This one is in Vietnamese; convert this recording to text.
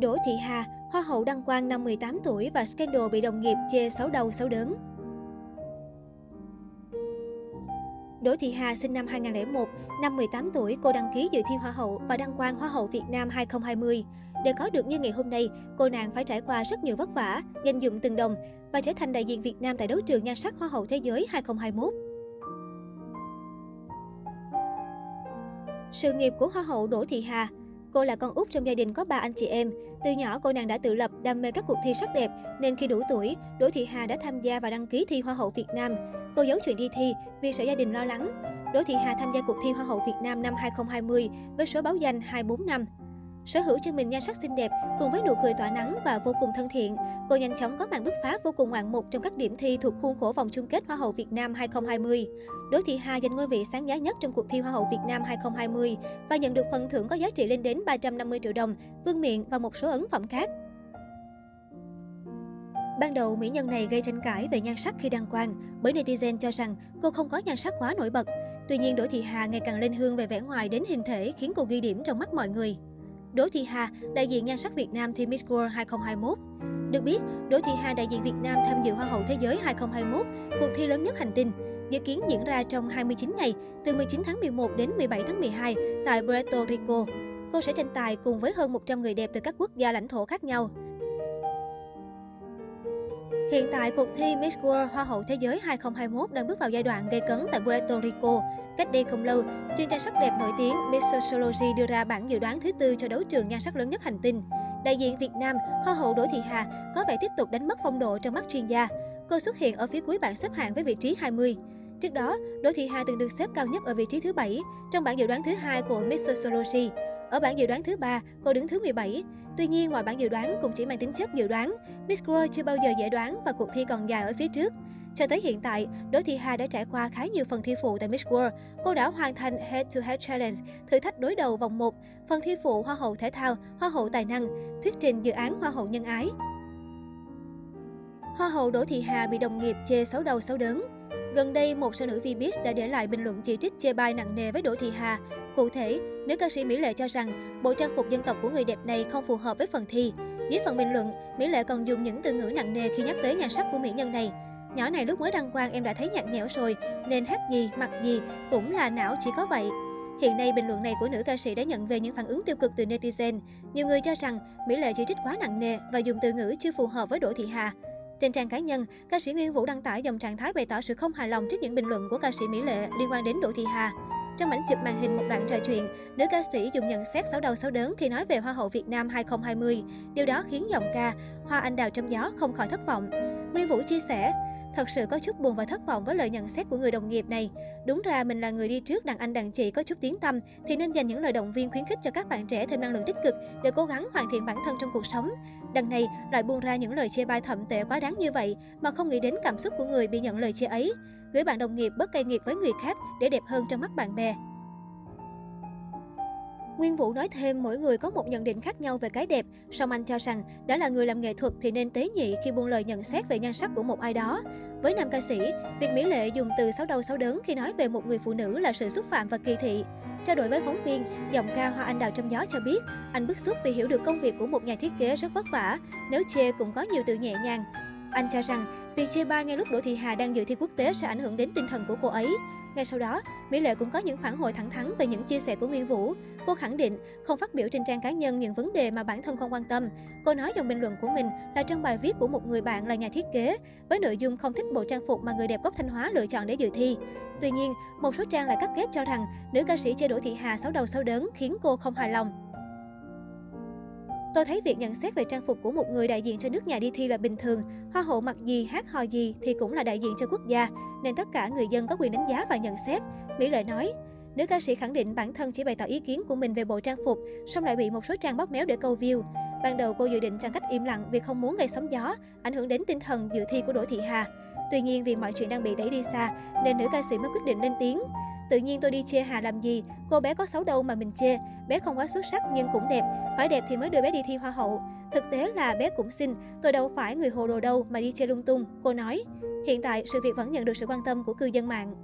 Đỗ Thị Hà, Hoa hậu đăng quang năm 18 tuổi và scandal bị đồng nghiệp chê xấu đầu xấu đớn. Đỗ Thị Hà sinh năm 2001, năm 18 tuổi cô đăng ký dự thi Hoa hậu và đăng quang Hoa hậu Việt Nam 2020. Để có được như ngày hôm nay, cô nàng phải trải qua rất nhiều vất vả, dành dụng từng đồng và trở thành đại diện Việt Nam tại đấu trường nhan sắc Hoa hậu Thế giới 2021. Sự nghiệp của Hoa hậu Đỗ Thị Hà Cô là con út trong gia đình có ba anh chị em. Từ nhỏ cô nàng đã tự lập, đam mê các cuộc thi sắc đẹp, nên khi đủ tuổi, Đỗ Thị Hà đã tham gia và đăng ký thi Hoa hậu Việt Nam. Cô giấu chuyện đi thi vì sợ gia đình lo lắng. Đỗ Thị Hà tham gia cuộc thi Hoa hậu Việt Nam năm 2020 với số báo danh 245. Sở hữu cho mình nhan sắc xinh đẹp cùng với nụ cười tỏa nắng và vô cùng thân thiện, cô nhanh chóng có màn bứt phá vô cùng ngoạn mục trong các điểm thi thuộc khuôn khổ vòng chung kết Hoa hậu Việt Nam 2020. Đỗ Thị Hà giành ngôi vị sáng giá nhất trong cuộc thi Hoa hậu Việt Nam 2020 và nhận được phần thưởng có giá trị lên đến 350 triệu đồng, vương miện và một số ấn phẩm khác. Ban đầu, mỹ nhân này gây tranh cãi về nhan sắc khi đăng quang, bởi netizen cho rằng cô không có nhan sắc quá nổi bật. Tuy nhiên, Đỗ Thị Hà ngày càng lên hương về vẻ ngoài đến hình thể khiến cô ghi điểm trong mắt mọi người. Đỗ Thị Hà, đại diện nhan sắc Việt Nam thi Miss World 2021. Được biết, Đỗ Thị Hà đại diện Việt Nam tham dự Hoa hậu Thế giới 2021, cuộc thi lớn nhất hành tinh, dự kiến diễn ra trong 29 ngày, từ 19 tháng 11 đến 17 tháng 12 tại Puerto Rico. Cô sẽ tranh tài cùng với hơn 100 người đẹp từ các quốc gia lãnh thổ khác nhau. Hiện tại, cuộc thi Miss World Hoa hậu Thế giới 2021 đang bước vào giai đoạn gây cấn tại Puerto Rico. Cách đây không lâu, chuyên trang sắc đẹp nổi tiếng Miss Sociology đưa ra bản dự đoán thứ tư cho đấu trường nhan sắc lớn nhất hành tinh. Đại diện Việt Nam, Hoa hậu Đỗ Thị Hà có vẻ tiếp tục đánh mất phong độ trong mắt chuyên gia. Cô xuất hiện ở phía cuối bảng xếp hạng với vị trí 20. Trước đó, Đỗ Thị Hà từng được xếp cao nhất ở vị trí thứ 7 trong bảng dự đoán thứ hai của Miss Sociology. Ở bảng dự đoán thứ ba, cô đứng thứ 17. Tuy nhiên, mọi bảng dự đoán cũng chỉ mang tính chất dự đoán. Miss World chưa bao giờ dễ đoán và cuộc thi còn dài ở phía trước. Cho tới hiện tại, Đỗ Thị Hà đã trải qua khá nhiều phần thi phụ tại Miss World. Cô đã hoàn thành Head to Head Challenge, thử thách đối đầu vòng 1, phần thi phụ Hoa hậu thể thao, Hoa hậu tài năng, thuyết trình dự án Hoa hậu nhân ái. Hoa hậu Đỗ Thị Hà bị đồng nghiệp chê xấu đầu xấu đớn. Gần đây, một sao nữ Vbiz đã để lại bình luận chỉ trích chê bai nặng nề với Đỗ Thị Hà. Cụ thể, nữ ca sĩ Mỹ Lệ cho rằng bộ trang phục dân tộc của người đẹp này không phù hợp với phần thi. Dưới phần bình luận, Mỹ Lệ còn dùng những từ ngữ nặng nề khi nhắc tới nhan sắc của mỹ nhân này. Nhỏ này lúc mới đăng quang em đã thấy nhạt nhẽo rồi, nên hát gì, mặc gì cũng là não chỉ có vậy. Hiện nay, bình luận này của nữ ca sĩ đã nhận về những phản ứng tiêu cực từ netizen. Nhiều người cho rằng Mỹ Lệ chỉ trích quá nặng nề và dùng từ ngữ chưa phù hợp với Đỗ Thị Hà. Trên trang cá nhân, ca sĩ Nguyên Vũ đăng tải dòng trạng thái bày tỏ sự không hài lòng trước những bình luận của ca sĩ Mỹ Lệ liên quan đến Đỗ Thị Hà. Trong ảnh chụp màn hình một đoạn trò chuyện, nữ ca sĩ dùng nhận xét xấu đầu xấu đớn khi nói về Hoa hậu Việt Nam 2020. Điều đó khiến giọng ca Hoa Anh Đào trong gió không khỏi thất vọng. Nguyên Vũ chia sẻ, Thật sự có chút buồn và thất vọng với lời nhận xét của người đồng nghiệp này. Đúng ra mình là người đi trước đàn anh đàn chị có chút tiếng tâm thì nên dành những lời động viên khuyến khích cho các bạn trẻ thêm năng lượng tích cực để cố gắng hoàn thiện bản thân trong cuộc sống. Đằng này lại buông ra những lời chê bai thậm tệ quá đáng như vậy mà không nghĩ đến cảm xúc của người bị nhận lời chê ấy. Gửi bạn đồng nghiệp bớt cay nghiệt với người khác để đẹp hơn trong mắt bạn bè. Nguyên Vũ nói thêm mỗi người có một nhận định khác nhau về cái đẹp, song anh cho rằng đã là người làm nghệ thuật thì nên tế nhị khi buông lời nhận xét về nhan sắc của một ai đó. Với nam ca sĩ, việc Mỹ Lệ dùng từ sáu đầu sáu đớn khi nói về một người phụ nữ là sự xúc phạm và kỳ thị. Trao đổi với phóng viên, giọng ca Hoa Anh Đào trong gió cho biết, anh bức xúc vì hiểu được công việc của một nhà thiết kế rất vất vả, nếu chê cũng có nhiều từ nhẹ nhàng. Anh cho rằng, việc chê bai ngay lúc Đỗ Thị Hà đang dự thi quốc tế sẽ ảnh hưởng đến tinh thần của cô ấy. Ngay sau đó, Mỹ Lệ cũng có những phản hồi thẳng thắn về những chia sẻ của Nguyên Vũ. Cô khẳng định không phát biểu trên trang cá nhân những vấn đề mà bản thân không quan tâm. Cô nói dòng bình luận của mình là trong bài viết của một người bạn là nhà thiết kế, với nội dung không thích bộ trang phục mà người đẹp gốc Thanh Hóa lựa chọn để dự thi. Tuy nhiên, một số trang lại cắt ghép cho rằng nữ ca sĩ chê Đỗ Thị Hà xấu đầu xấu đớn khiến cô không hài lòng. Tôi thấy việc nhận xét về trang phục của một người đại diện cho nước nhà đi thi là bình thường. Hoa hậu mặc gì, hát hò gì thì cũng là đại diện cho quốc gia, nên tất cả người dân có quyền đánh giá và nhận xét. Mỹ Lợi nói, Nữ ca sĩ khẳng định bản thân chỉ bày tỏ ý kiến của mình về bộ trang phục, song lại bị một số trang bóp méo để câu view. Ban đầu cô dự định chọn cách im lặng vì không muốn gây sóng gió, ảnh hưởng đến tinh thần dự thi của Đỗ Thị Hà. Tuy nhiên vì mọi chuyện đang bị đẩy đi xa, nên nữ ca sĩ mới quyết định lên tiếng. Tự nhiên tôi đi chê Hà làm gì, cô bé có xấu đâu mà mình chê, bé không quá xuất sắc nhưng cũng đẹp, phải đẹp thì mới đưa bé đi thi hoa hậu. Thực tế là bé cũng xinh, tôi đâu phải người hồ đồ đâu mà đi chê lung tung, cô nói. Hiện tại, sự việc vẫn nhận được sự quan tâm của cư dân mạng.